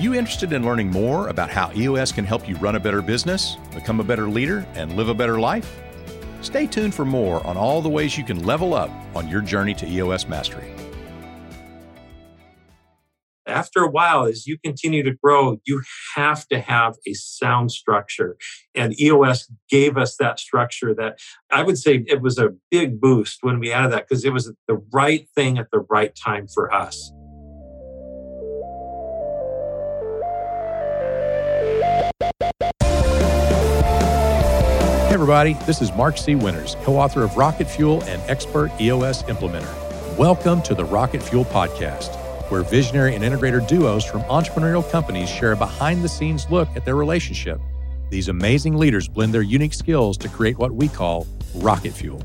you interested in learning more about how EOS can help you run a better business, become a better leader, and live a better life? Stay tuned for more on all the ways you can level up on your journey to EOS mastery. After a while, as you continue to grow, you have to have a sound structure. And EOS gave us that structure that I would say it was a big boost when we added that because it was the right thing at the right time for us. Everybody, this is Mark C. Winters, co author of Rocket Fuel and expert EOS implementer. Welcome to the Rocket Fuel Podcast, where visionary and integrator duos from entrepreneurial companies share a behind the scenes look at their relationship. These amazing leaders blend their unique skills to create what we call Rocket Fuel.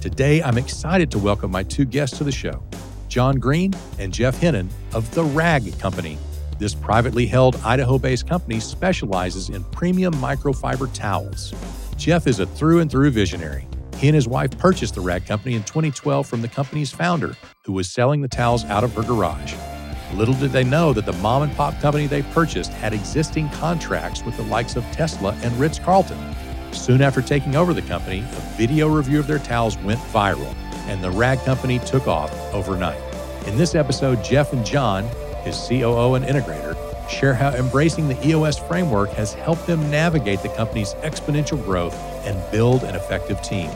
Today, I'm excited to welcome my two guests to the show John Green and Jeff Hennen of The RAG Company. This privately held Idaho based company specializes in premium microfiber towels. Jeff is a through and through visionary. He and his wife purchased the Rag Company in 2012 from the company's founder, who was selling the towels out of her garage. Little did they know that the mom and pop company they purchased had existing contracts with the likes of Tesla and Ritz Carlton. Soon after taking over the company, a video review of their towels went viral, and the Rag Company took off overnight. In this episode, Jeff and John, his COO and integrator, share how embracing the EOS framework has helped them navigate the company's exponential growth and build an effective team.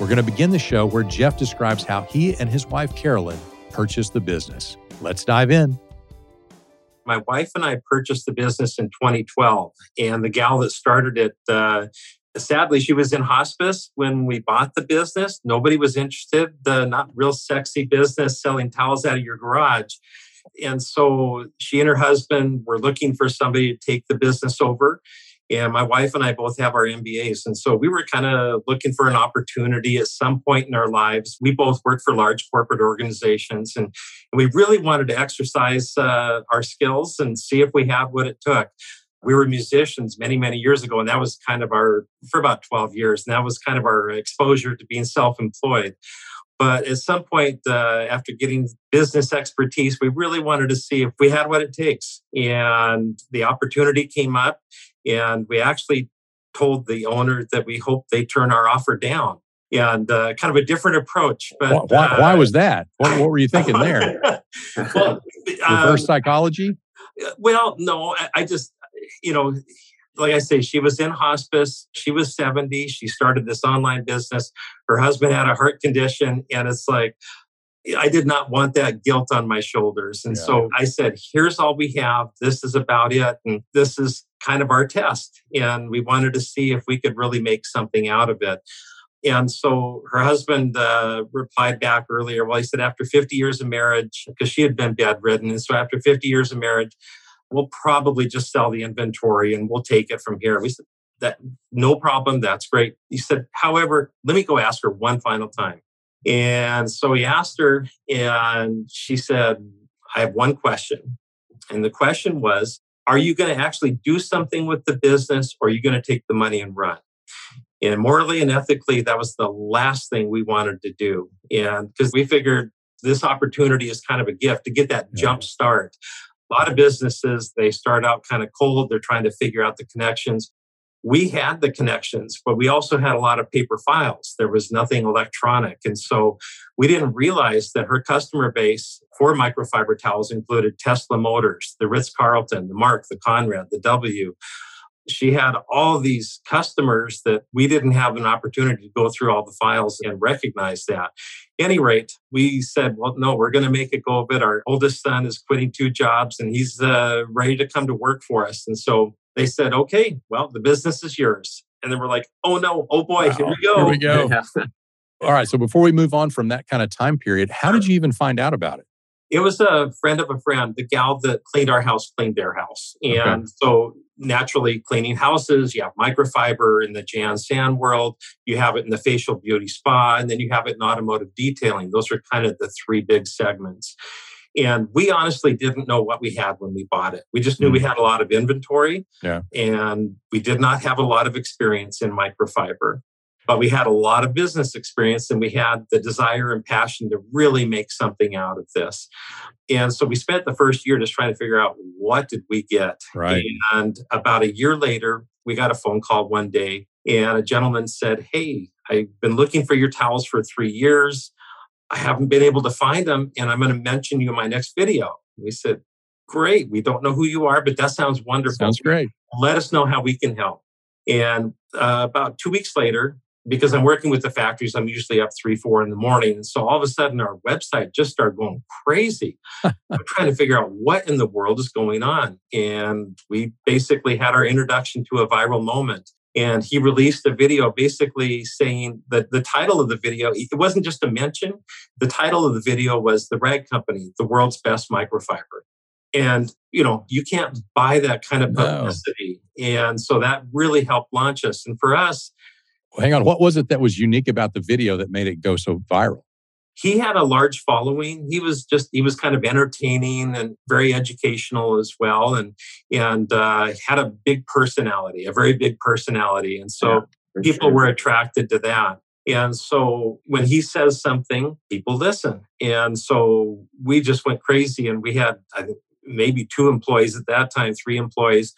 We're going to begin the show where Jeff describes how he and his wife, Carolyn, purchased the business. Let's dive in. My wife and I purchased the business in 2012, and the gal that started it, uh, sadly, she was in hospice when we bought the business. Nobody was interested. The not real sexy business selling towels out of your garage. And so she and her husband were looking for somebody to take the business over. And my wife and I both have our MBAs. And so we were kind of looking for an opportunity at some point in our lives. We both worked for large corporate organizations and, and we really wanted to exercise uh, our skills and see if we had what it took. We were musicians many, many years ago, and that was kind of our, for about 12 years, and that was kind of our exposure to being self employed. But at some point, uh, after getting business expertise, we really wanted to see if we had what it takes. And the opportunity came up, and we actually told the owner that we hope they turn our offer down. And uh, kind of a different approach. But why, uh, why was that? What, what, were you thinking there? well, reverse um, psychology. Well, no, I, I just you know like I say, she was in hospice. She was 70. She started this online business. Her husband had a heart condition. And it's like, I did not want that guilt on my shoulders. And yeah. so I said, here's all we have. This is about it. And this is kind of our test. And we wanted to see if we could really make something out of it. And so her husband uh, replied back earlier. Well, he said, after 50 years of marriage, because she had been bedridden. And so after 50 years of marriage, we'll probably just sell the inventory and we'll take it from here. We said, that no problem. That's great. He said, however, let me go ask her one final time. And so he asked her, and she said, I have one question. And the question was, are you going to actually do something with the business or are you going to take the money and run? And morally and ethically, that was the last thing we wanted to do. And because we figured this opportunity is kind of a gift to get that yeah. jump start lot of businesses, they start out kind of cold. They're trying to figure out the connections. We had the connections, but we also had a lot of paper files. There was nothing electronic. And so we didn't realize that her customer base for microfiber towels included Tesla Motors, the Ritz Carlton, the Mark, the Conrad, the W, she had all these customers that we didn't have an opportunity to go through all the files and recognize that. Any rate, we said, well, no, we're going to make it go a bit. Our oldest son is quitting two jobs and he's uh, ready to come to work for us. And so they said, okay, well, the business is yours. And then we're like, oh no, oh boy, wow. here we go. Here we go. all right. So before we move on from that kind of time period, how did you even find out about it? It was a friend of a friend, the gal that cleaned our house, cleaned their house. And okay. so naturally cleaning houses, you have microfiber in the JanSan world, you have it in the facial beauty spa, and then you have it in automotive detailing. Those are kind of the three big segments. And we honestly didn't know what we had when we bought it. We just knew mm. we had a lot of inventory yeah. and we did not have a lot of experience in microfiber. But we had a lot of business experience and we had the desire and passion to really make something out of this. And so we spent the first year just trying to figure out what did we get. Right. And about a year later, we got a phone call one day and a gentleman said, Hey, I've been looking for your towels for three years. I haven't been able to find them, and I'm going to mention you in my next video. We said, Great. We don't know who you are, but that sounds wonderful. Sounds great. Let us know how we can help. And uh, about two weeks later, because I'm working with the factories, I'm usually up three, four in the morning. And so all of a sudden, our website just started going crazy. I'm trying to figure out what in the world is going on. And we basically had our introduction to a viral moment. And he released a video basically saying that the title of the video, it wasn't just a mention. The title of the video was The Rag Company, the world's best microfiber. And, you know, you can't buy that kind of publicity. No. And so that really helped launch us. And for us, hang on, what was it that was unique about the video that made it go so viral? he had a large following. He was just he was kind of entertaining and very educational as well, and and uh, had a big personality, a very big personality, and so yeah, people sure. were attracted to that. And so when he says something, people listen. And so we just went crazy, and we had I think maybe two employees at that time, three employees.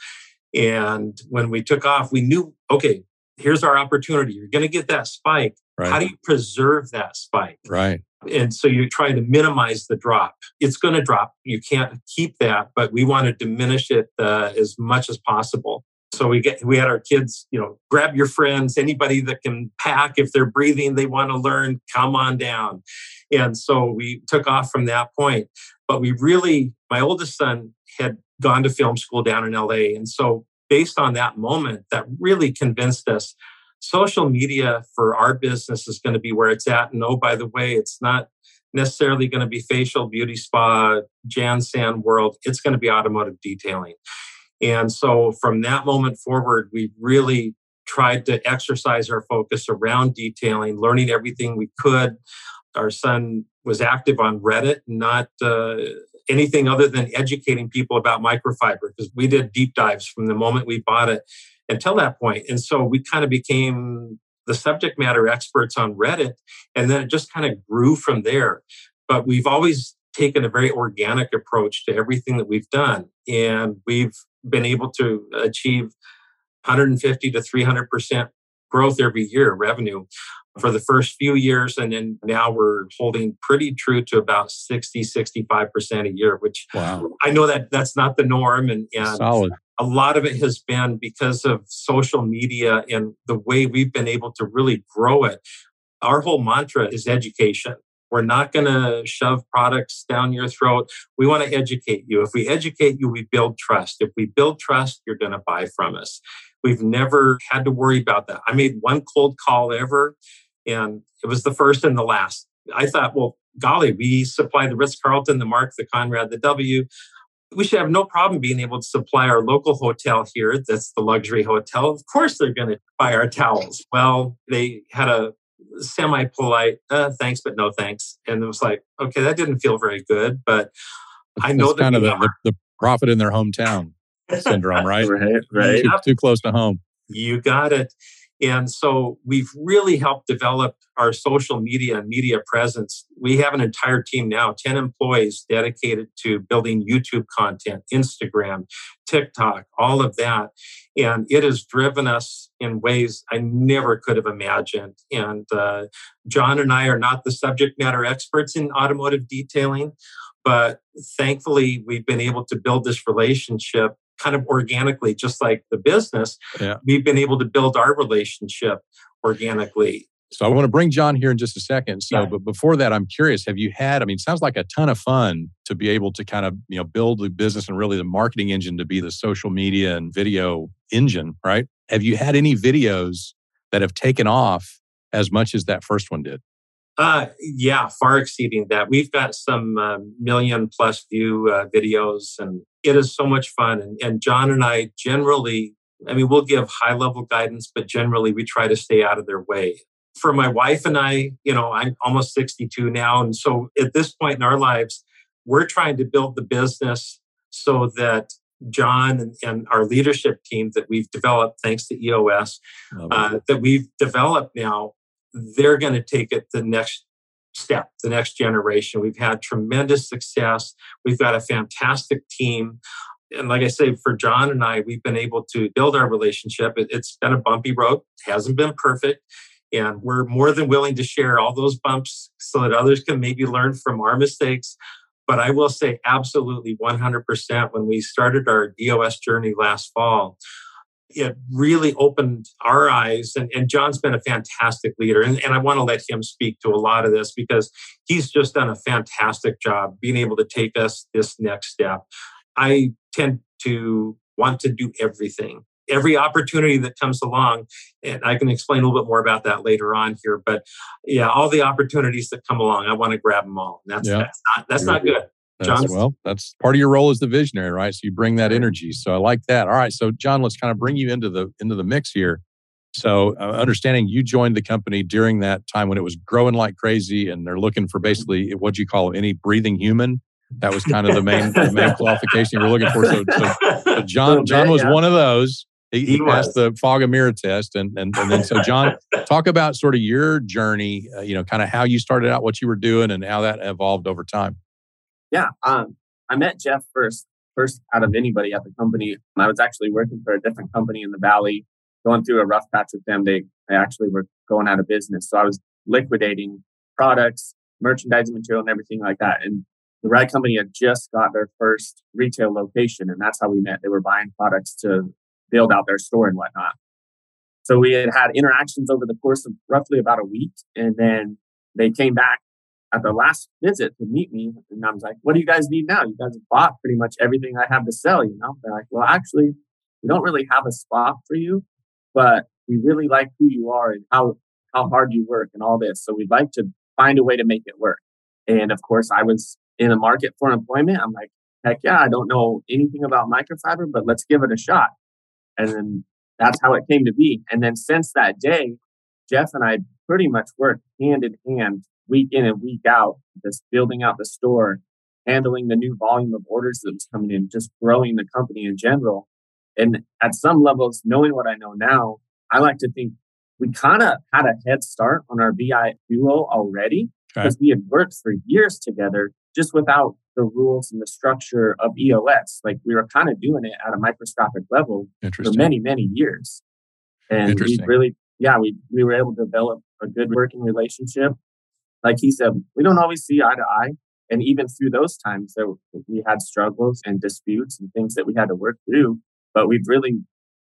And when we took off, we knew okay, here's our opportunity. You're going to get that spike. Right. How do you preserve that spike? Right. And so you're trying to minimize the drop. It's going to drop. You can't keep that, but we want to diminish it uh, as much as possible. So we get we had our kids, you know, grab your friends, anybody that can pack if they're breathing, they want to learn, come on down. And so we took off from that point. But we really, my oldest son had gone to film school down in LA. And so based on that moment, that really convinced us social media for our business is going to be where it's at. And oh, by the way, it's not necessarily going to be facial beauty spa, JanSan world. It's going to be automotive detailing. And so from that moment forward, we really tried to exercise our focus around detailing, learning everything we could. Our son was active on Reddit, not uh, anything other than educating people about microfiber, because we did deep dives from the moment we bought it until that point. And so we kind of became the subject matter experts on Reddit, and then it just kind of grew from there. But we've always taken a very organic approach to everything that we've done, and we've been able to achieve 150 to 300 percent growth every year revenue for the first few years and then now we're holding pretty true to about 60 65% a year which wow. i know that that's not the norm and, and Solid a lot of it has been because of social media and the way we've been able to really grow it. Our whole mantra is education. We're not going to shove products down your throat. We want to educate you. If we educate you, we build trust. If we build trust, you're going to buy from us. We've never had to worry about that. I made one cold call ever, and it was the first and the last. I thought, well, golly, we supply the Ritz Carlton, the Mark, the Conrad, the W we should have no problem being able to supply our local hotel here. That's the luxury hotel. Of course, they're going to buy our towels. Well, they had a semi polite, uh, thanks, but no thanks. And it was like, okay, that didn't feel very good. But I know That's kind of the, the, the, prophet in their hometown syndrome, right? right, right. Too, too close to home. You got it. And so we've really helped develop our social media and media presence. We have an entire team now, 10 employees dedicated to building YouTube content, Instagram, TikTok, all of that. And it has driven us in ways I never could have imagined. And uh, John and I are not the subject matter experts in automotive detailing, but thankfully we've been able to build this relationship kind of organically, just like the business, yeah. we've been able to build our relationship organically. So I want to bring John here in just a second. So, yeah. but before that, I'm curious: Have you had? I mean, sounds like a ton of fun to be able to kind of you know build the business and really the marketing engine to be the social media and video engine, right? Have you had any videos that have taken off as much as that first one did? Uh, yeah, far exceeding that. We've got some uh, million plus view uh, videos, and it is so much fun. And, and John and I generally, I mean, we'll give high level guidance, but generally we try to stay out of their way. For my wife and I, you know, I'm almost 62 now. And so at this point in our lives, we're trying to build the business so that John and, and, our leadership team that we've developed, thanks to EOS, uh, that we've developed now, they're going to take it the next step, the next generation. We've had tremendous success. We've got a fantastic team. And like I say, for John and I, we've been able to build our relationship. It, has been a bumpy road, it hasn't been perfect. And we're more than willing to share all those bumps so that others can maybe learn from our mistakes. But I will say, absolutely 100%, when we started our EOS journey last fall, it really opened our eyes. And, and John's been a fantastic leader. And, and I want to let him speak to a lot of this because he's just done a fantastic job being able to take us this next step. I tend to want to do everything every opportunity that comes along and i can explain a little bit more about that later on here but yeah all the opportunities that come along i want to grab them all and that's yeah. that's not that's not good John, well, that's part of your role as the visionary, right? So you bring that energy. So I like that. All right, so John, let's kind of bring you into the into the mix here. So uh, understanding you joined the company during that time when it was growing like crazy, and they're looking for basically what do you call any breathing human that was kind of the main the main qualification you were looking for. So, so, so John John was yeah. one of those. He, he, he passed the fog of mirror test, and and and then so John, talk about sort of your journey. Uh, you know, kind of how you started out, what you were doing, and how that evolved over time. Yeah, um, I met Jeff first first out of anybody at the company. I was actually working for a different company in the valley, going through a rough patch with them. They they actually were going out of business, so I was liquidating products, merchandising material, and everything like that. And the Rag Company had just got their first retail location, and that's how we met. They were buying products to build out their store and whatnot. So we had had interactions over the course of roughly about a week, and then they came back at the last visit to meet me, and I was like, "What do you guys need now? You guys bought pretty much everything I have to sell." You know, they're like, "Well, actually, we don't really have a spot for you, but we really like who you are and how how hard you work and all this. So we'd like to find a way to make it work." And of course, I was in a market for employment. I'm like, heck yeah, I don't know anything about microfiber, but let's give it a shot. And then that's how it came to be. And then since that day, Jeff and I pretty much worked hand in hand, week in and week out, just building out the store, handling the new volume of orders that was coming in, just growing the company in general. And at some levels, knowing what I know now, I like to think we kind of had a head start on our VI duo already because okay. we had worked for years together just without the rules and the structure of EOS. Like we were kind of doing it at a microscopic level for many, many years. And we really, yeah, we, we were able to develop a good working relationship. Like he said, we don't always see eye to eye. And even through those times, there, we had struggles and disputes and things that we had to work through. But we've really,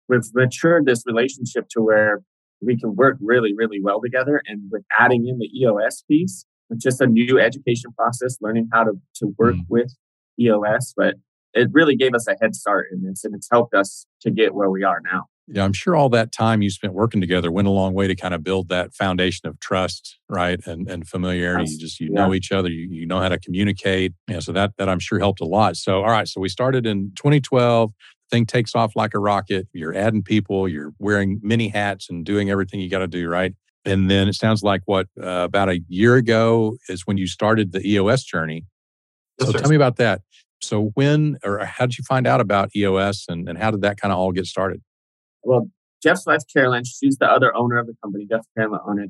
we've matured this relationship to where we can work really, really well together. And with adding in the EOS piece, it's just a new education process, learning how to, to work mm. with EOS. But it really gave us a head start in this and it's helped us to get where we are now. Yeah, I'm sure all that time you spent working together went a long way to kind of build that foundation of trust, right? And and familiarity. You just you yeah. know each other, you, you know how to communicate. Yeah, so that that I'm sure helped a lot. So all right, so we started in 2012. Thing takes off like a rocket. You're adding people, you're wearing many hats and doing everything you got to do, right? And then it sounds like what uh, about a year ago is when you started the EOS journey. Yes, so sir. tell me about that. So when or how did you find out about EOS and, and how did that kind of all get started? Well, Jeff's wife, Carolyn, she's the other owner of the company. Jeff Carolyn owned it.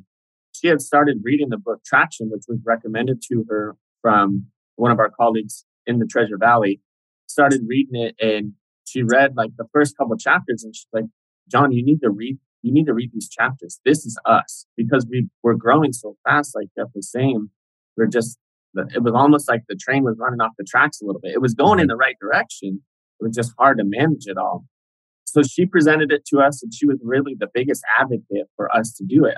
She had started reading the book Traction, which was recommended to her from one of our colleagues in the Treasure Valley. Started reading it and she read like the first couple chapters and she's like, John, you need to read you need to read these chapters. This is us because we we're growing so fast, like Jeff was saying. We're just it was almost like the train was running off the tracks a little bit. It was going in the right direction. It was just hard to manage it all. So she presented it to us, and she was really the biggest advocate for us to do it.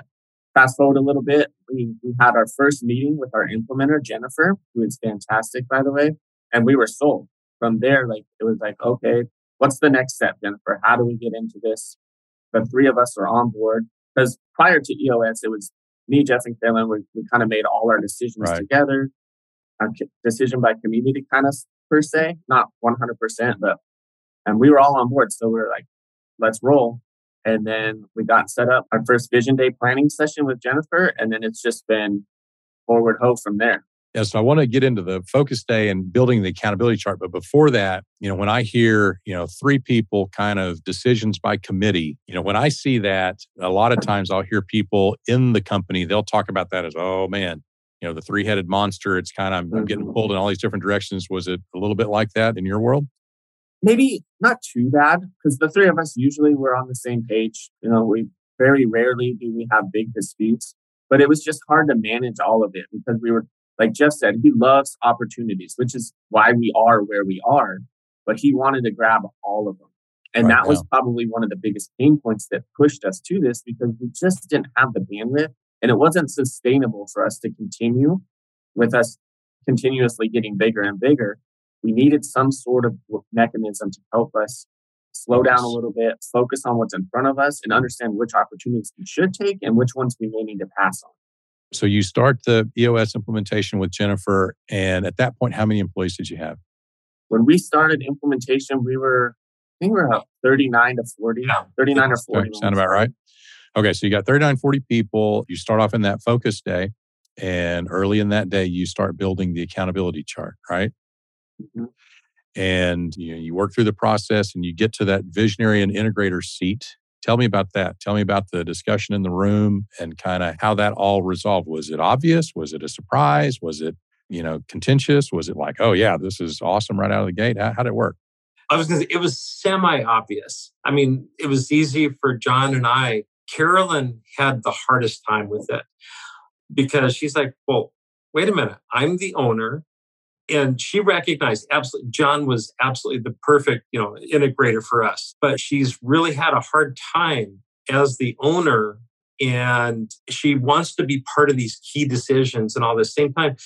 Fast forward a little bit, we, we had our first meeting with our implementer, Jennifer, who is fantastic, by the way, and we were sold. From there, like it was like, okay, what's the next step, Jennifer? How do we get into this? the three of us are on board because prior to EOS, it was me, Jeff, and Carolyn. We, we kind of made all our decisions right. together, our decision by community kind of per se, not 100%, but, and we were all on board. So we were like, let's roll. And then we got set up our first vision day planning session with Jennifer. And then it's just been forward hope from there. Yeah, so I want to get into the focus day and building the accountability chart. But before that, you know, when I hear, you know, three people kind of decisions by committee, you know, when I see that, a lot of times I'll hear people in the company, they'll talk about that as, oh man, you know, the three headed monster. It's kind of, I'm getting mm-hmm. pulled in all these different directions. Was it a little bit like that in your world? Maybe not too bad because the three of us usually were on the same page. You know, we very rarely do we have big disputes, but it was just hard to manage all of it because we were like Jeff said, he loves opportunities, which is why we are where we are. But he wanted to grab all of them. And right that now. was probably one of the biggest pain points that pushed us to this because we just didn't have the bandwidth and it wasn't sustainable for us to continue with us continuously getting bigger and bigger. We needed some sort of mechanism to help us slow down a little bit, focus on what's in front of us, and understand which opportunities we should take and which ones we may need to pass on. So you start the EOS implementation with Jennifer, and at that point, how many employees did you have? When we started implementation, we were, I think we were about 39 to 40, yeah. 39 or 40. Okay, sound about right? Okay, so you got 39, 40 people. You start off in that focus day, and early in that day, you start building the accountability chart, right? Mm-hmm. And you, know, you work through the process and you get to that visionary and integrator seat Tell me about that. Tell me about the discussion in the room and kind of how that all resolved. Was it obvious? Was it a surprise? Was it, you know, contentious? Was it like, oh yeah, this is awesome right out of the gate? How, did it work? I was going to say it was semi obvious. I mean, it was easy for John and I. Carolyn had the hardest time with it because she's like, well, wait a minute. I'm the owner and she recognized absolutely john was absolutely the perfect you know integrator for us but she's really had a hard time as the owner and she wants to be part of these key decisions and all this same time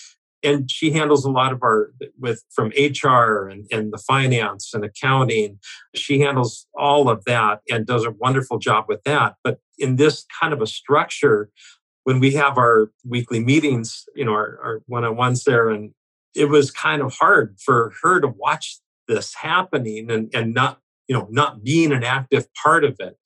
and she handles a lot of our with from hr and, and the finance and accounting she handles all of that and does a wonderful job with that but in this kind of a structure when we have our weekly meetings you know our, our one-on-ones there and it was kind of hard for her to watch this happening and, and not, you know, not being an active part of it.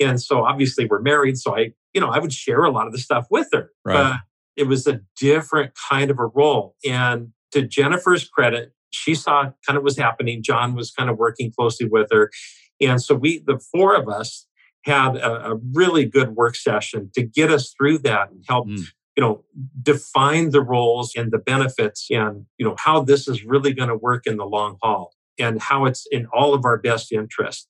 And so obviously we're married. So I, you know, I would share a lot of the stuff with her. Right. But it was a different kind of a role. And to Jennifer's credit, she saw kind of was happening. John was kind of working closely with her. And so we, the four of us, had a, a really good work session to get us through that and help mm you know define the roles and the benefits and you know how this is really going to work in the long haul and how it's in all of our best interest.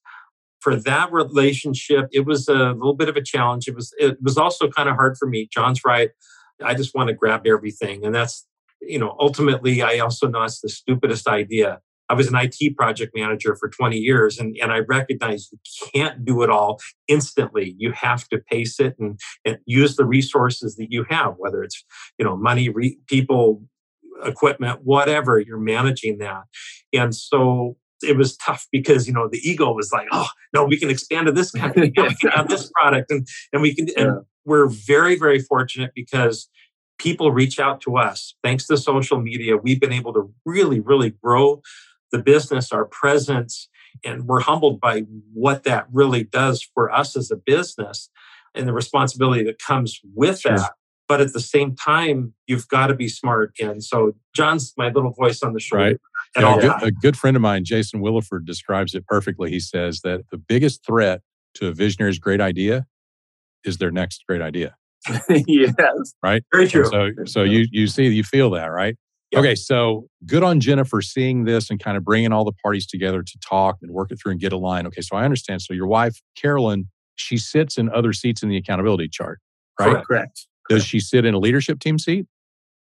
For that relationship it was a little bit of a challenge. It was it was also kind of hard for me. John's right. I just want to grab everything. And that's you know ultimately i also know it's the stupidest idea I was an IT project manager for 20 years, and, and I recognize you can't do it all instantly. You have to pace it and, and use the resources that you have, whether it's you know money, re- people, equipment, whatever. You're managing that, and so it was tough because you know the ego was like, oh no, we can expand to this company, we can have this product, and and we can. And we're very very fortunate because people reach out to us thanks to social media. We've been able to really really grow the business, our presence, and we're humbled by what that really does for us as a business and the responsibility that comes with sure. that. But at the same time, you've got to be smart. And so John's my little voice on the shoulder. Right. Yeah, a, good, a good friend of mine, Jason Williford, describes it perfectly. He says that the biggest threat to a visionary's great idea is their next great idea. yes. Right. Very true. And so, so you you see, you feel that, right? Yep. Okay, so good on Jennifer seeing this and kind of bringing all the parties together to talk and work it through and get a line. Okay, so I understand. So your wife, Carolyn, she sits in other seats in the accountability chart, right? Correct. Does she sit in a leadership team seat?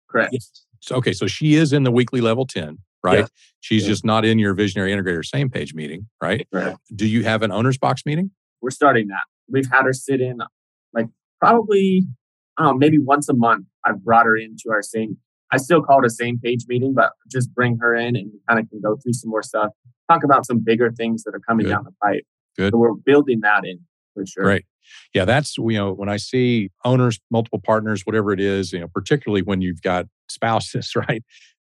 Correct. Yes. So, okay, so she is in the weekly level 10, right? Yes. She's yes. just not in your visionary integrator same page meeting, right? Correct. Do you have an owner's box meeting? We're starting that. We've had her sit in like probably, I don't know, maybe once a month. I've brought her into our same I still call it a same page meeting, but just bring her in and we kind of can go through some more stuff, talk about some bigger things that are coming Good. down the pipe. Good. So we're building that in for sure. Great. Yeah, that's you know when I see owners, multiple partners, whatever it is, you know, particularly when you've got spouses, right?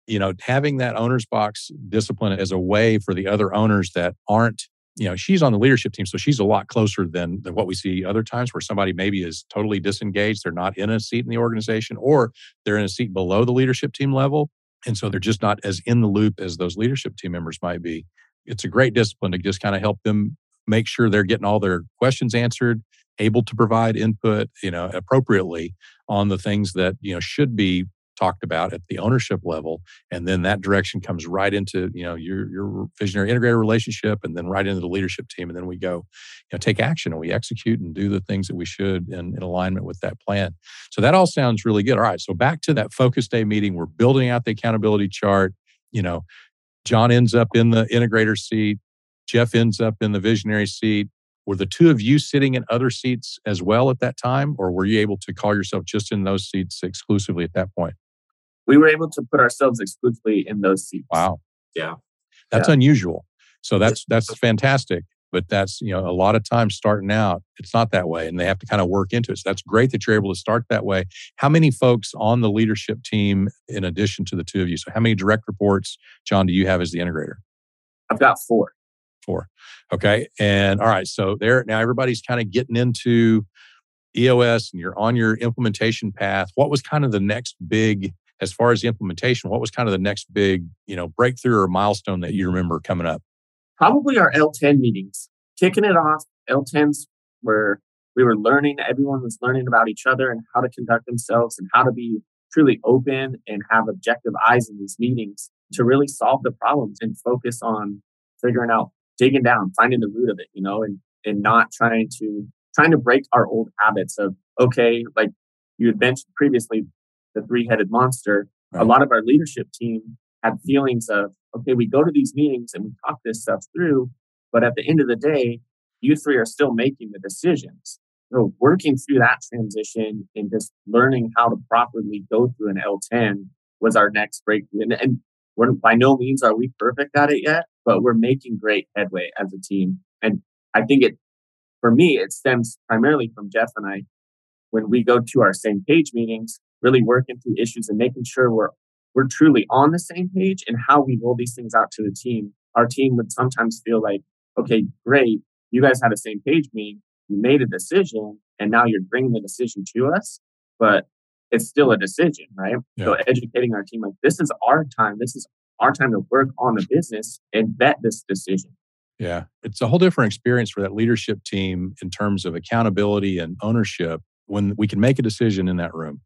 You know, having that owner's box discipline as a way for the other owners that aren't you know, she's on the leadership team, so she's a lot closer than than what we see other times where somebody maybe is totally disengaged, they're not in a seat in the organization, or they're in a seat below the leadership team level. And so they're just not as in the loop as those leadership team members might be. It's a great discipline to just kind of help them make sure they're getting all their questions answered, able to provide input, you know, appropriately on the things that, you know, should be talked about at the ownership level and then that direction comes right into you know your your visionary integrator relationship and then right into the leadership team and then we go you know take action and we execute and do the things that we should in, in alignment with that plan. So that all sounds really good. All right so back to that focus day meeting. We're building out the accountability chart. You know john ends up in the integrator seat. Jeff ends up in the visionary seat. Were the two of you sitting in other seats as well at that time or were you able to call yourself just in those seats exclusively at that point we were able to put ourselves exclusively in those seats. Wow. Yeah. That's yeah. unusual. So that's that's fantastic. But that's, you know, a lot of times starting out, it's not that way. And they have to kind of work into it. So that's great that you're able to start that way. How many folks on the leadership team in addition to the two of you? So how many direct reports, John, do you have as the integrator? I've got four. Four. Okay. And all right. So there now everybody's kind of getting into EOS and you're on your implementation path. What was kind of the next big as far as the implementation, what was kind of the next big, you know, breakthrough or milestone that you remember coming up? Probably our L10 meetings, kicking it off. L10s where we were learning, everyone was learning about each other and how to conduct themselves and how to be truly open and have objective eyes in these meetings to really solve the problems and focus on figuring out, digging down, finding the root of it, you know, and, and not trying to, trying to break our old habits of, okay, like you had mentioned previously, the three headed monster, right. a lot of our leadership team had feelings of, okay, we go to these meetings and we talk this stuff through, but at the end of the day, you three are still making the decisions. So working through that transition and just learning how to properly go through an L10 was our next breakthrough. And, and we're, by no means are we perfect at it yet, but we're making great headway as a team. And I think it, for me, it stems primarily from Jeff and I. When we go to our same page meetings, really working through issues and making sure we're we're truly on the same page and how we roll these things out to the team. Our team would sometimes feel like, okay, great, you guys had a same page meeting, you made a decision, and now you're bringing the decision to us, but it's still a decision, right? Yeah. So educating our team like this is our time, this is our time to work on the business and vet this decision. Yeah, it's a whole different experience for that leadership team in terms of accountability and ownership when we can make a decision in that room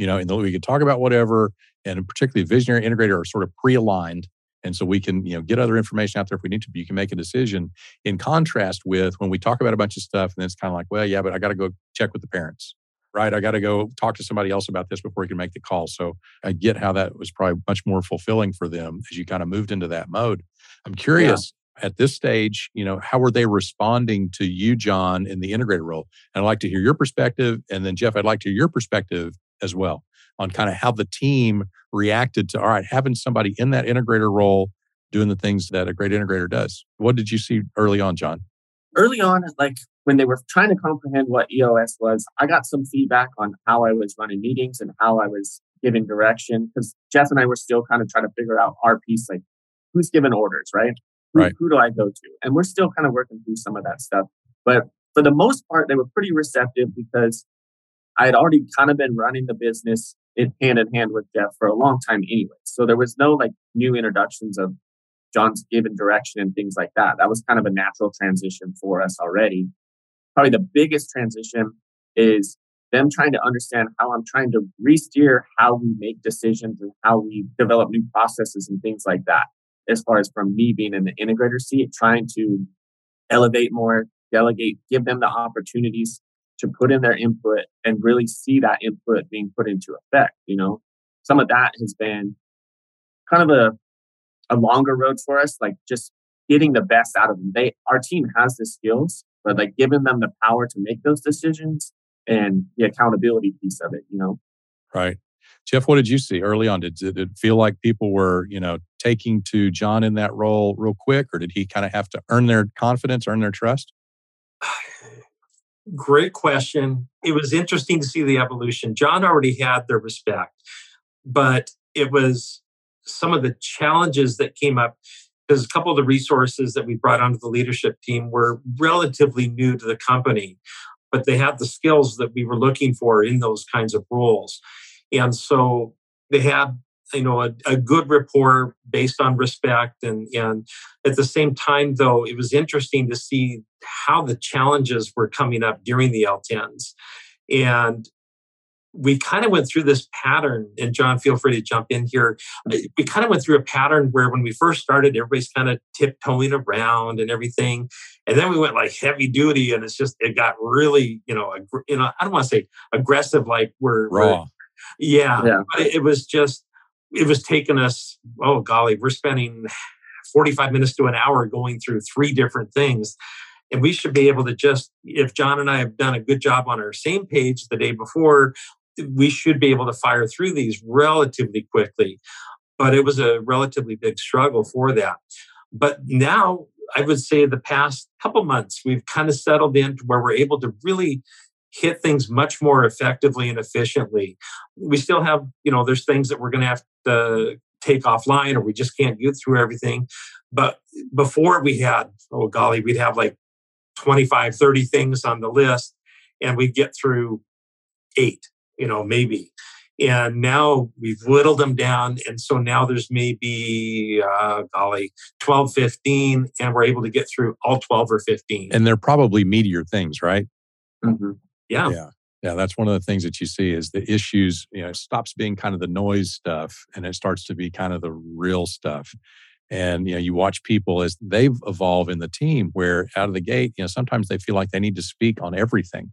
you know, and we can talk about whatever, and particularly visionary integrator are sort of pre-aligned. And so we can, you know, get other information out there if we need to, but you can make a decision. In contrast with when we talk about a bunch of stuff, and then it's kind of like, well, yeah, but I got to go check with the parents, right? I got to go talk to somebody else about this before we can make the call. So I get how that was probably much more fulfilling for them as you kind of moved into that mode. I'm curious, at this stage, you know, how were they responding to you, John, in the integrator role? And I'd like to hear your perspective. And then, Jeff, I'd like to hear your perspective as well on kind of how the team reacted to all right having somebody in that integrator role doing the things that a great integrator does what did you see early on john early on like when they were trying to comprehend what eos was i got some feedback on how i was running meetings and how i was giving direction because jeff and i were still kind of trying to figure out our piece like who's giving orders right who, right who do i go to and we're still kind of working through some of that stuff but for the most part they were pretty receptive because I had already kind of been running the business in hand in hand with Jeff for a long time anyway. So there was no like new introductions of John's given direction and things like that. That was kind of a natural transition for us already. Probably the biggest transition is them trying to understand how I'm trying to re-steer how we make decisions and how we develop new processes and things like that. As far as from me being in the integrator seat, trying to elevate more, delegate, give them the opportunities to put in their input and really see that input being put into effect. You know, some of that has been kind of a a longer road for us, like just getting the best out of them. They our team has the skills, but like giving them the power to make those decisions and the accountability piece of it, you know. Right. Jeff, what did you see early on? Did, did it feel like people were, you know, taking to John in that role real quick, or did he kind of have to earn their confidence, earn their trust? Great question. It was interesting to see the evolution. John already had their respect, but it was some of the challenges that came up. because a couple of the resources that we brought onto the leadership team were relatively new to the company, but they had the skills that we were looking for in those kinds of roles. And so they had you know a, a, good rapport based on respect. And and at the same time though it was interesting to see how the challenges were coming up during the l10s and we kind of went through this pattern and john feel free to jump in here. Uh, we kind of went through a pattern where when we first started everybody's kind of tiptoeing around and everything. And then we went like heavy duty and it's just it got really you know you know i don't want to say aggressive like we're raw. we're, yeah, yeah. it was just it was taking us, oh golly, we're spending 45 minutes to an hour going through three different things. And we should be able to just, if John and I have done a good job on our same page the day before, we should be able to fire through these relatively quickly. But it was a relatively big struggle for that. But now I would say the past couple months, we've kind of settled into where we're able to really hit things much more effectively and efficiently. We still have, you know, there's things that we're going to have to take offline or we just can't get through everything. But before we had, oh golly, we'd have like 25, 30 things on the list and we'd get through eight, you know, maybe. And now we've whittled them down. And so now there's maybe, uh, golly, 12, 15, and we're able to get through all 12 or 15. And they're probably meatier things, right? Mm-hmm. Yeah. Yeah. Yeah, that's one of the things that you see is the issues, you know, it stops being kind of the noise stuff and it starts to be kind of the real stuff. And you know, you watch people as they've evolved in the team where out of the gate, you know, sometimes they feel like they need to speak on everything.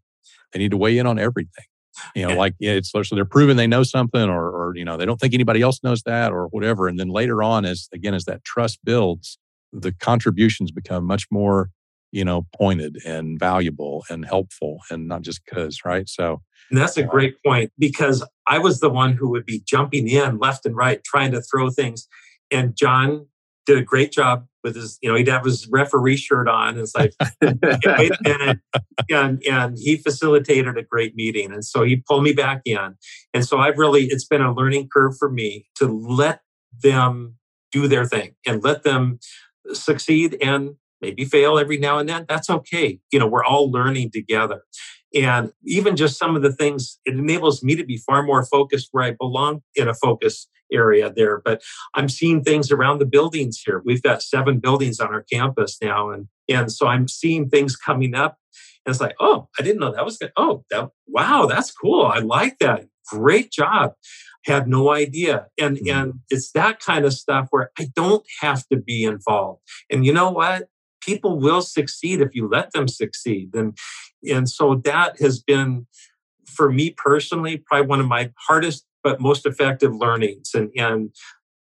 They need to weigh in on everything. You know, like yeah, it's so they're proving they know something or or you know, they don't think anybody else knows that or whatever. And then later on, as again, as that trust builds, the contributions become much more you know, pointed and valuable and helpful and not just because, right? So and that's a uh, great point because I was the one who would be jumping in left and right, trying to throw things. And John did a great job with his, you know, he'd have his referee shirt on. It's like, wait a minute. And, and he facilitated a great meeting. And so he pulled me back in. And so I've really, it's been a learning curve for me to let them do their thing and let them succeed and maybe fail every now and then. That's okay. You know, we're all learning together. And even just some of the things, it enables me to be far more focused where I belong in a focus area there. But I'm seeing things around the buildings here. We've got seven buildings on our campus now. And, and so I'm seeing things coming up. And it's like, oh, I didn't know that was good. Oh, that, wow, that's cool. I like that. Great job had no idea and mm-hmm. and it's that kind of stuff where i don't have to be involved and you know what people will succeed if you let them succeed. And, and so that has been, for me personally, probably one of my hardest but most effective learnings. And, and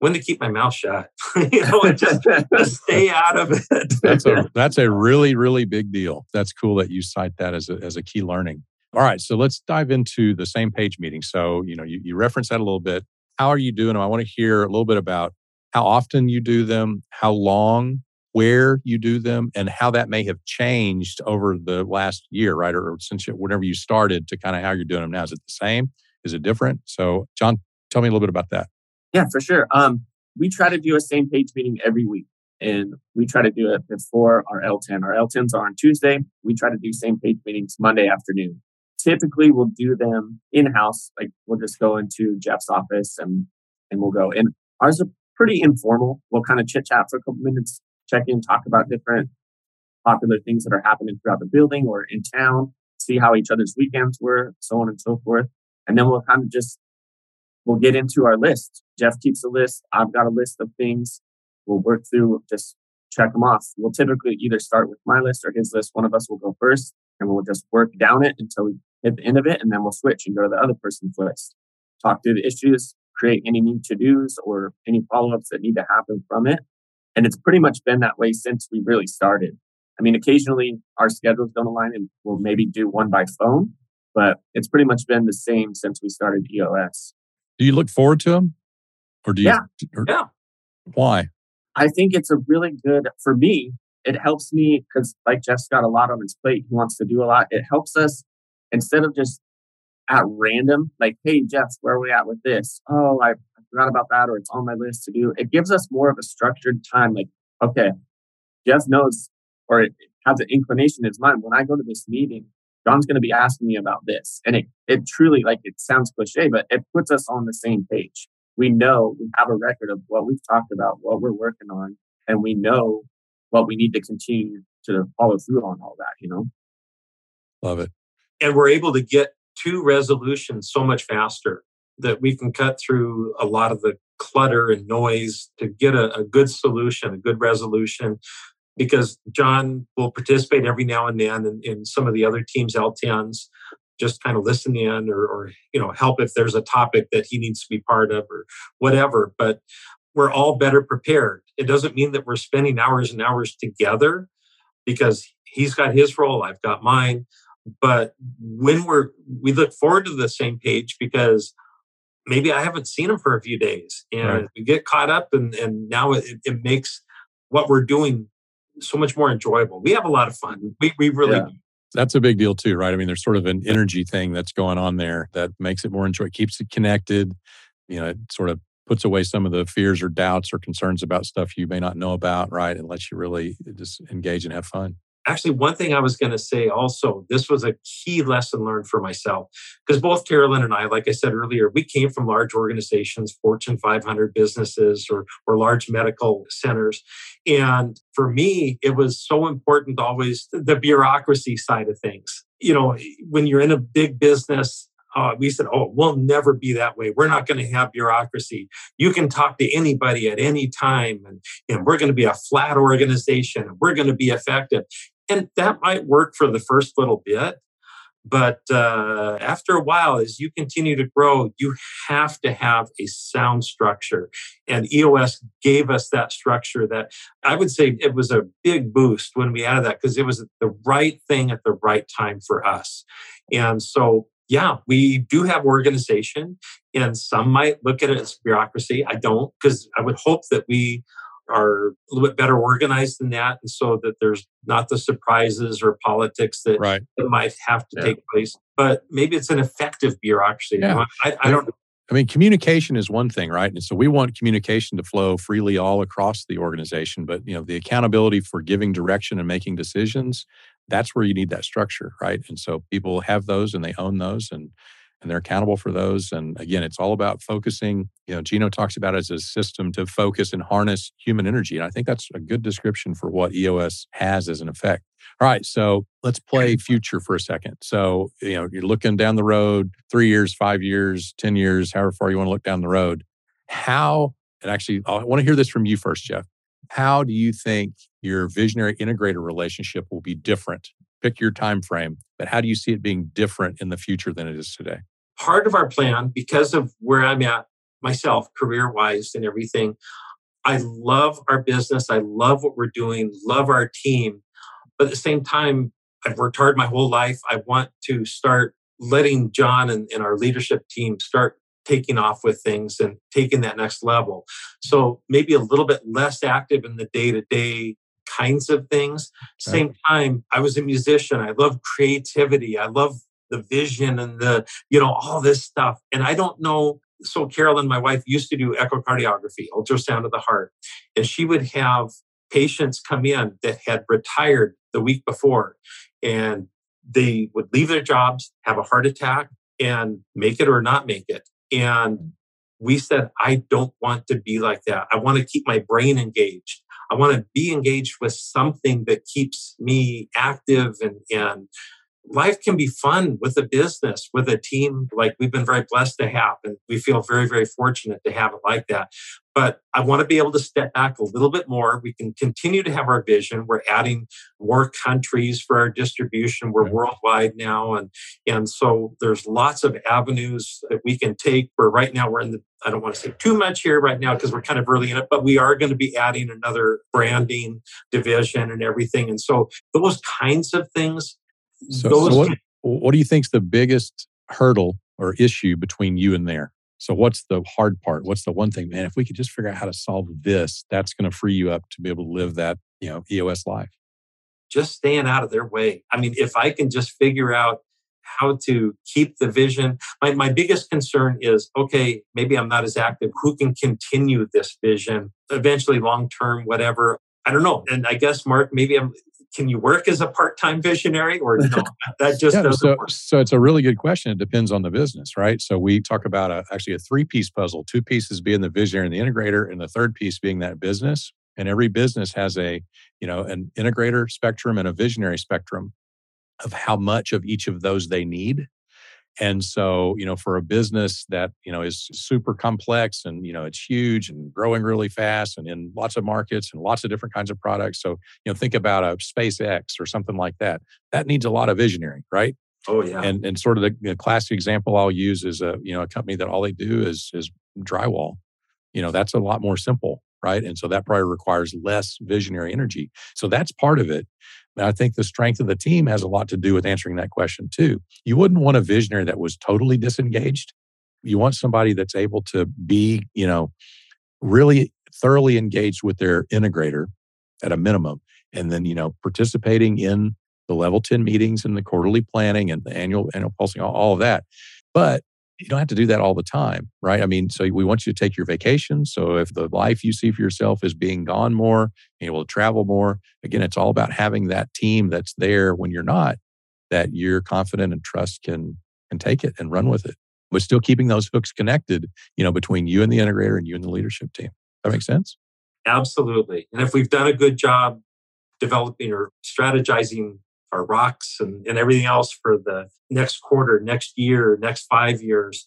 when to keep my mouth shut, you know, and just, just stay out of it. that's a that's a really really big deal. That's cool that you cite that as a as a key learning. All right, so let's dive into the same page meeting. So you know you, you reference that a little bit. How are you doing them? I want to hear a little bit about how often you do them, how long, where you do them and how that may have changed over the last year, right? Or since you, whenever you started to kind of how you're doing them now. Is it the same? Is it different? So, John, tell me a little bit about that. Yeah, for sure. Um, we try to do a same page meeting every week, and we try to do it before our L10. Our L10s are on Tuesday. We try to do same page meetings Monday afternoon. Typically, we'll do them in house. Like we'll just go into Jeff's office and and we'll go. And ours are pretty informal. We'll kind of chit chat for a couple minutes, check in, talk about different popular things that are happening throughout the building or in town, see how each other's weekends were, so on and so forth. And then we'll kind of just we'll get into our list. Jeff keeps a list. I've got a list of things. We'll work through, just check them off. We'll typically either start with my list or his list. One of us will go first and we'll just work down it until we hit the end of it. And then we'll switch and go to the other person's list. Talk through the issues, create any new to dos or any follow ups that need to happen from it. And it's pretty much been that way since we really started. I mean, occasionally our schedules don't align and we'll maybe do one by phone, but it's pretty much been the same since we started EOS. Do you look forward to them? Or do you? Yeah. Or, yeah. Why? I think it's a really good, for me, it helps me because like Jeff's got a lot on his plate. He wants to do a lot. It helps us instead of just at random, like, hey, Jeff, where are we at with this? Oh, I forgot about that or it's on my list to do. It gives us more of a structured time. Like okay, Jeff knows or has an inclination in his mind. When I go to this meeting, John's going to be asking me about this. And it, it truly, like, it sounds cliche, but it puts us on the same page. We know we have a record of what we've talked about, what we're working on, and we know what we need to continue to follow through on all that, you know? Love it. And we're able to get to resolution so much faster that we can cut through a lot of the clutter and noise to get a, a good solution, a good resolution. Because John will participate every now and then in, in some of the other teams' L10s, just kind of listen in or, or you know help if there's a topic that he needs to be part of or whatever. But we're all better prepared. It doesn't mean that we're spending hours and hours together because he's got his role, I've got mine. But when we're we look forward to the same page because maybe I haven't seen him for a few days and right. we get caught up and, and now it, it, makes what we're doing so much more enjoyable. We have a lot of fun. We, we really yeah. That's a big deal too, right? I mean, there's sort of an energy thing that's going on there that makes it more enjoyable, keeps it connected. You know, it sort of puts away some of the fears or doubts or concerns about stuff you may not know about, right? And lets you really just engage and have fun actually one thing i was going to say also this was a key lesson learned for myself because both carolyn and i like i said earlier we came from large organizations fortune 500 businesses or, or large medical centers and for me it was so important always the bureaucracy side of things you know when you're in a big business uh, we said, oh, we'll never be that way. We're not going to have bureaucracy. You can talk to anybody at any time, and, and we're going to be a flat organization, and we're going to be effective. And that might work for the first little bit. But uh, after a while, as you continue to grow, you have to have a sound structure. And EOS gave us that structure that I would say it was a big boost when we added that because it was the right thing at the right time for us. And so, yeah, we do have organization, and some might look at it as bureaucracy. I don't, because I would hope that we are a little bit better organized than that, and so that there's not the surprises or politics that, right. that might have to yeah. take place. But maybe it's an effective bureaucracy. Yeah. I, I don't. I mean, communication is one thing, right? And so we want communication to flow freely all across the organization. But you know, the accountability for giving direction and making decisions, that's where you need that structure, right? And so people have those and they own those, and and they're accountable for those. And again, it's all about focusing. You know, Gino talks about it as a system to focus and harness human energy. And I think that's a good description for what EOS has as an effect. All right, so let's play future for a second. So, you know, you're looking down the road, three years, five years, 10 years, however far you want to look down the road. How, and actually, I want to hear this from you first, Jeff. How do you think your visionary integrator relationship will be different pick your time frame, but how do you see it being different in the future than it is today? Part of our plan, because of where I'm at myself, career wise and everything, I love our business. I love what we're doing, love our team. But at the same time, I've worked hard my whole life. I want to start letting John and, and our leadership team start taking off with things and taking that next level. So maybe a little bit less active in the day to day kinds of things. Same time, I was a musician. I love creativity. I love the vision and the, you know, all this stuff. And I don't know. So Carolyn, my wife, used to do echocardiography, ultrasound of the heart. And she would have patients come in that had retired the week before and they would leave their jobs, have a heart attack, and make it or not make it. And we said, I don't want to be like that. I want to keep my brain engaged. I want to be engaged with something that keeps me active and, and life can be fun with a business, with a team like we've been very blessed to have. And we feel very, very fortunate to have it like that. But I want to be able to step back a little bit more. We can continue to have our vision. We're adding more countries for our distribution. We're worldwide now. And, and so there's lots of avenues that we can take. Where right now we're in the, I don't want to say too much here right now because we're kind of early in it, but we are going to be adding another branding division and everything. And so those kinds of things so, so what, what do you think is the biggest hurdle or issue between you and there? So what's the hard part? What's the one thing, man? If we could just figure out how to solve this, that's going to free you up to be able to live that, you know, EOS life. Just staying out of their way. I mean, if I can just figure out how to keep the vision. My, my biggest concern is okay, maybe I'm not as active. Who can continue this vision eventually, long term, whatever? I don't know. And I guess Mark, maybe I'm can you work as a part-time visionary or no? That just yeah, doesn't so, work. so it's a really good question. It depends on the business right? So we talk about a, actually a three-piece puzzle two pieces being the visionary and the integrator and the third piece being that business. And every business has a you know an integrator spectrum and a visionary spectrum of how much of each of those they need and so, you know, for a business that, you know, is super complex and, you know, it's huge and growing really fast and in lots of markets and lots of different kinds of products. So, you know, think about a SpaceX or something like that. That needs a lot of visionary, right? Oh yeah. And and sort of the, the classic example I'll use is a, you know, a company that all they do is is drywall. You know, that's a lot more simple, right? And so that probably requires less visionary energy. So that's part of it. And I think the strength of the team has a lot to do with answering that question too. You wouldn't want a visionary that was totally disengaged. You want somebody that's able to be, you know, really thoroughly engaged with their integrator at a minimum. And then, you know, participating in the level 10 meetings and the quarterly planning and the annual annual pulsing, all, all of that. But you don't have to do that all the time, right? I mean, so we want you to take your vacation. So if the life you see for yourself is being gone more, being able to travel more, again, it's all about having that team that's there when you're not, that you're confident and trust can can take it and run with it. But still keeping those hooks connected, you know, between you and the integrator and you and the leadership team. That makes sense? Absolutely. And if we've done a good job developing or strategizing our rocks and, and everything else for the next quarter, next year, next five years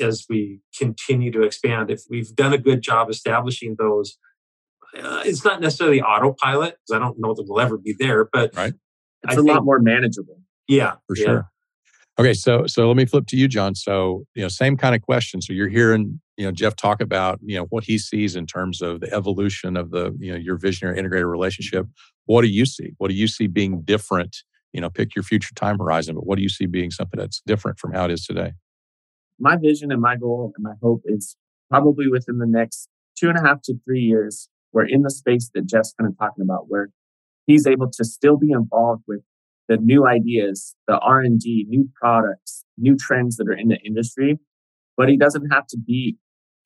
as we continue to expand. If we've done a good job establishing those, uh, it's not necessarily autopilot because I don't know that we'll ever be there, but right. it's I a think, lot more manageable. Yeah, for yeah. sure. Okay, so so let me flip to you, John. So you know, same kind of question. So you're hearing you know Jeff talk about you know what he sees in terms of the evolution of the you know your visionary integrated relationship. What do you see? What do you see being different? You know, pick your future time horizon, but what do you see being something that's different from how it is today? My vision and my goal and my hope is probably within the next two and a half to three years, we're in the space that Jeff's kind of talking about, where he's able to still be involved with the new ideas, the R&D, new products, new trends that are in the industry, but he doesn't have to be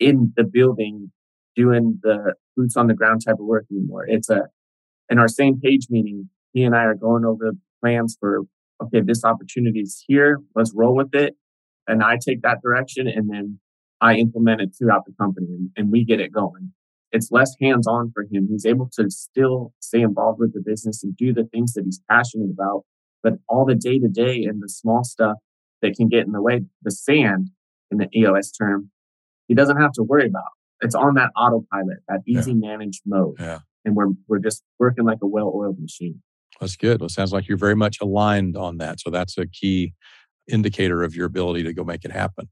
in the building doing the boots on the ground type of work anymore. It's a in our same page meeting, he and I are going over plans for, okay, this opportunity is here. Let's roll with it. And I take that direction and then I implement it throughout the company and, and we get it going. It's less hands on for him. He's able to still stay involved with the business and do the things that he's passionate about. But all the day to day and the small stuff that can get in the way, the sand in the EOS term, he doesn't have to worry about. It's on that autopilot, that easy yeah. managed mode. Yeah and we're we're just working like a well-oiled machine. That's good. Well, it sounds like you're very much aligned on that. So that's a key indicator of your ability to go make it happen.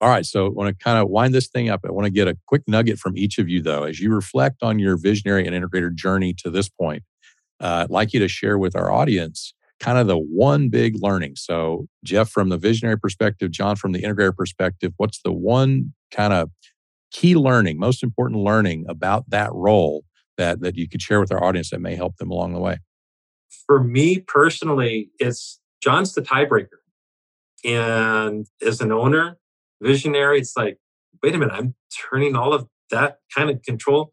All right. So I want to kind of wind this thing up. I want to get a quick nugget from each of you, though, as you reflect on your visionary and integrator journey to this point. Uh, I'd like you to share with our audience kind of the one big learning. So, Jeff, from the visionary perspective, John, from the integrator perspective, what's the one kind of key learning, most important learning about that role that that you could share with our audience that may help them along the way? For me personally, it's John's the tiebreaker. And as an owner, visionary, it's like, wait a minute, I'm turning all of that kind of control.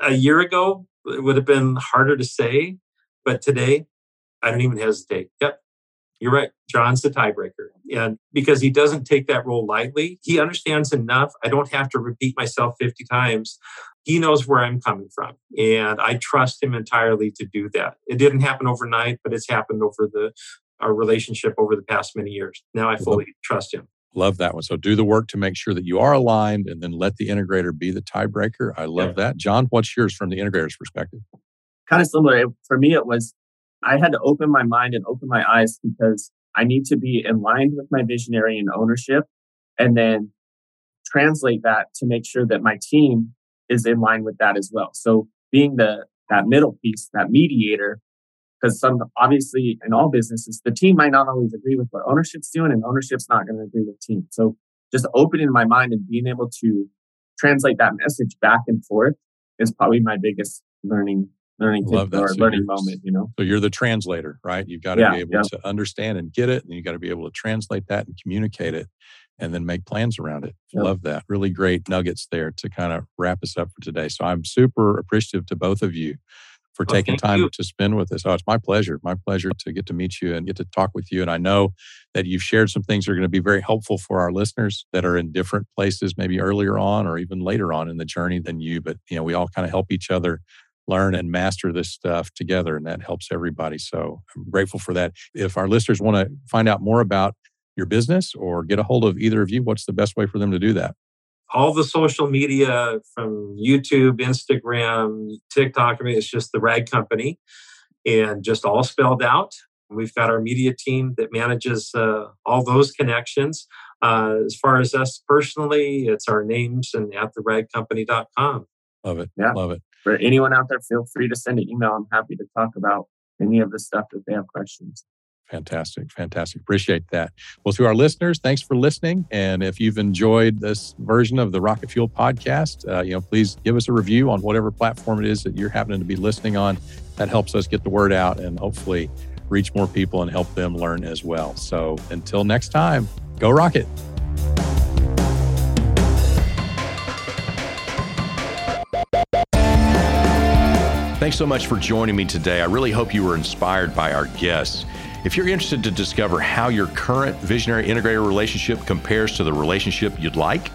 A year ago, it would have been harder to say, but today, I don't even hesitate. Yep, you're right. John's the tiebreaker. And because he doesn't take that role lightly, he understands enough. I don't have to repeat myself 50 times. He knows where I'm coming from. And I trust him entirely to do that. It didn't happen overnight, but it's happened over the our relationship over the past many years. Now I fully love, trust him. Love that one. So do the work to make sure that you are aligned and then let the integrator be the tiebreaker. I love yeah. that. John, what's yours from the integrator's perspective? Kind of similar. For me, it was I had to open my mind and open my eyes because I need to be in line with my visionary and ownership and then translate that to make sure that my team is in line with that as well. So being the that middle piece, that mediator, because some obviously in all businesses, the team might not always agree with what ownership's doing, and ownership's not going to agree with team. So just opening my mind and being able to translate that message back and forth is probably my biggest learning learning Love that. or so learning moment, you know. So you're the translator, right? You've got to yeah, be able yeah. to understand and get it, and you've got to be able to translate that and communicate it and then make plans around it. Yep. Love that. Really great nuggets there to kind of wrap us up for today. So I'm super appreciative to both of you for taking time you. to spend with us. Oh, it's my pleasure. My pleasure to get to meet you and get to talk with you. And I know that you've shared some things that are going to be very helpful for our listeners that are in different places, maybe earlier on or even later on in the journey than you. But you know, we all kind of help each other learn and master this stuff together, and that helps everybody. So I'm grateful for that. If our listeners want to find out more about your business or get a hold of either of you, what's the best way for them to do that? all the social media from YouTube, Instagram, TikTok. I mean, it's just the Rag Company and just all spelled out. We've got our media team that manages uh, all those connections. Uh, as far as us personally, it's our names and at the ragcompany.com. Love it. Yeah. Love it. For anyone out there, feel free to send an email. I'm happy to talk about any of the stuff that they have questions. Fantastic. Fantastic. Appreciate that. Well, to our listeners, thanks for listening. And if you've enjoyed this version of the Rocket Fuel podcast, uh, you know, please give us a review on whatever platform it is that you're happening to be listening on. That helps us get the word out and hopefully reach more people and help them learn as well. So until next time, go Rocket. Thanks so much for joining me today. I really hope you were inspired by our guests. If you're interested to discover how your current visionary integrator relationship compares to the relationship you'd like,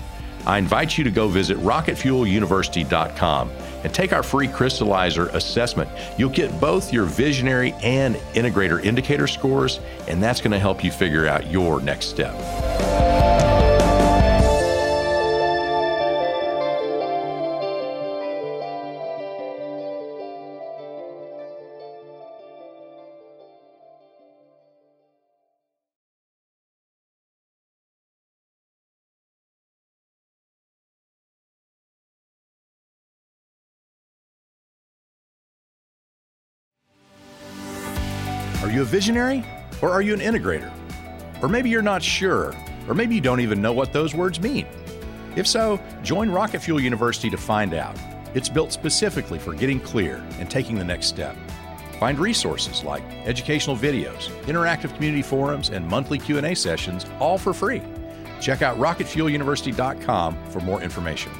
I invite you to go visit rocketfueluniversity.com and take our free crystallizer assessment. You'll get both your visionary and integrator indicator scores, and that's going to help you figure out your next step. Visionary? Or are you an integrator? Or maybe you're not sure, or maybe you don't even know what those words mean. If so, join Rocket Fuel University to find out. It's built specifically for getting clear and taking the next step. Find resources like educational videos, interactive community forums, and monthly Q&A sessions all for free. Check out rocketfueluniversity.com for more information.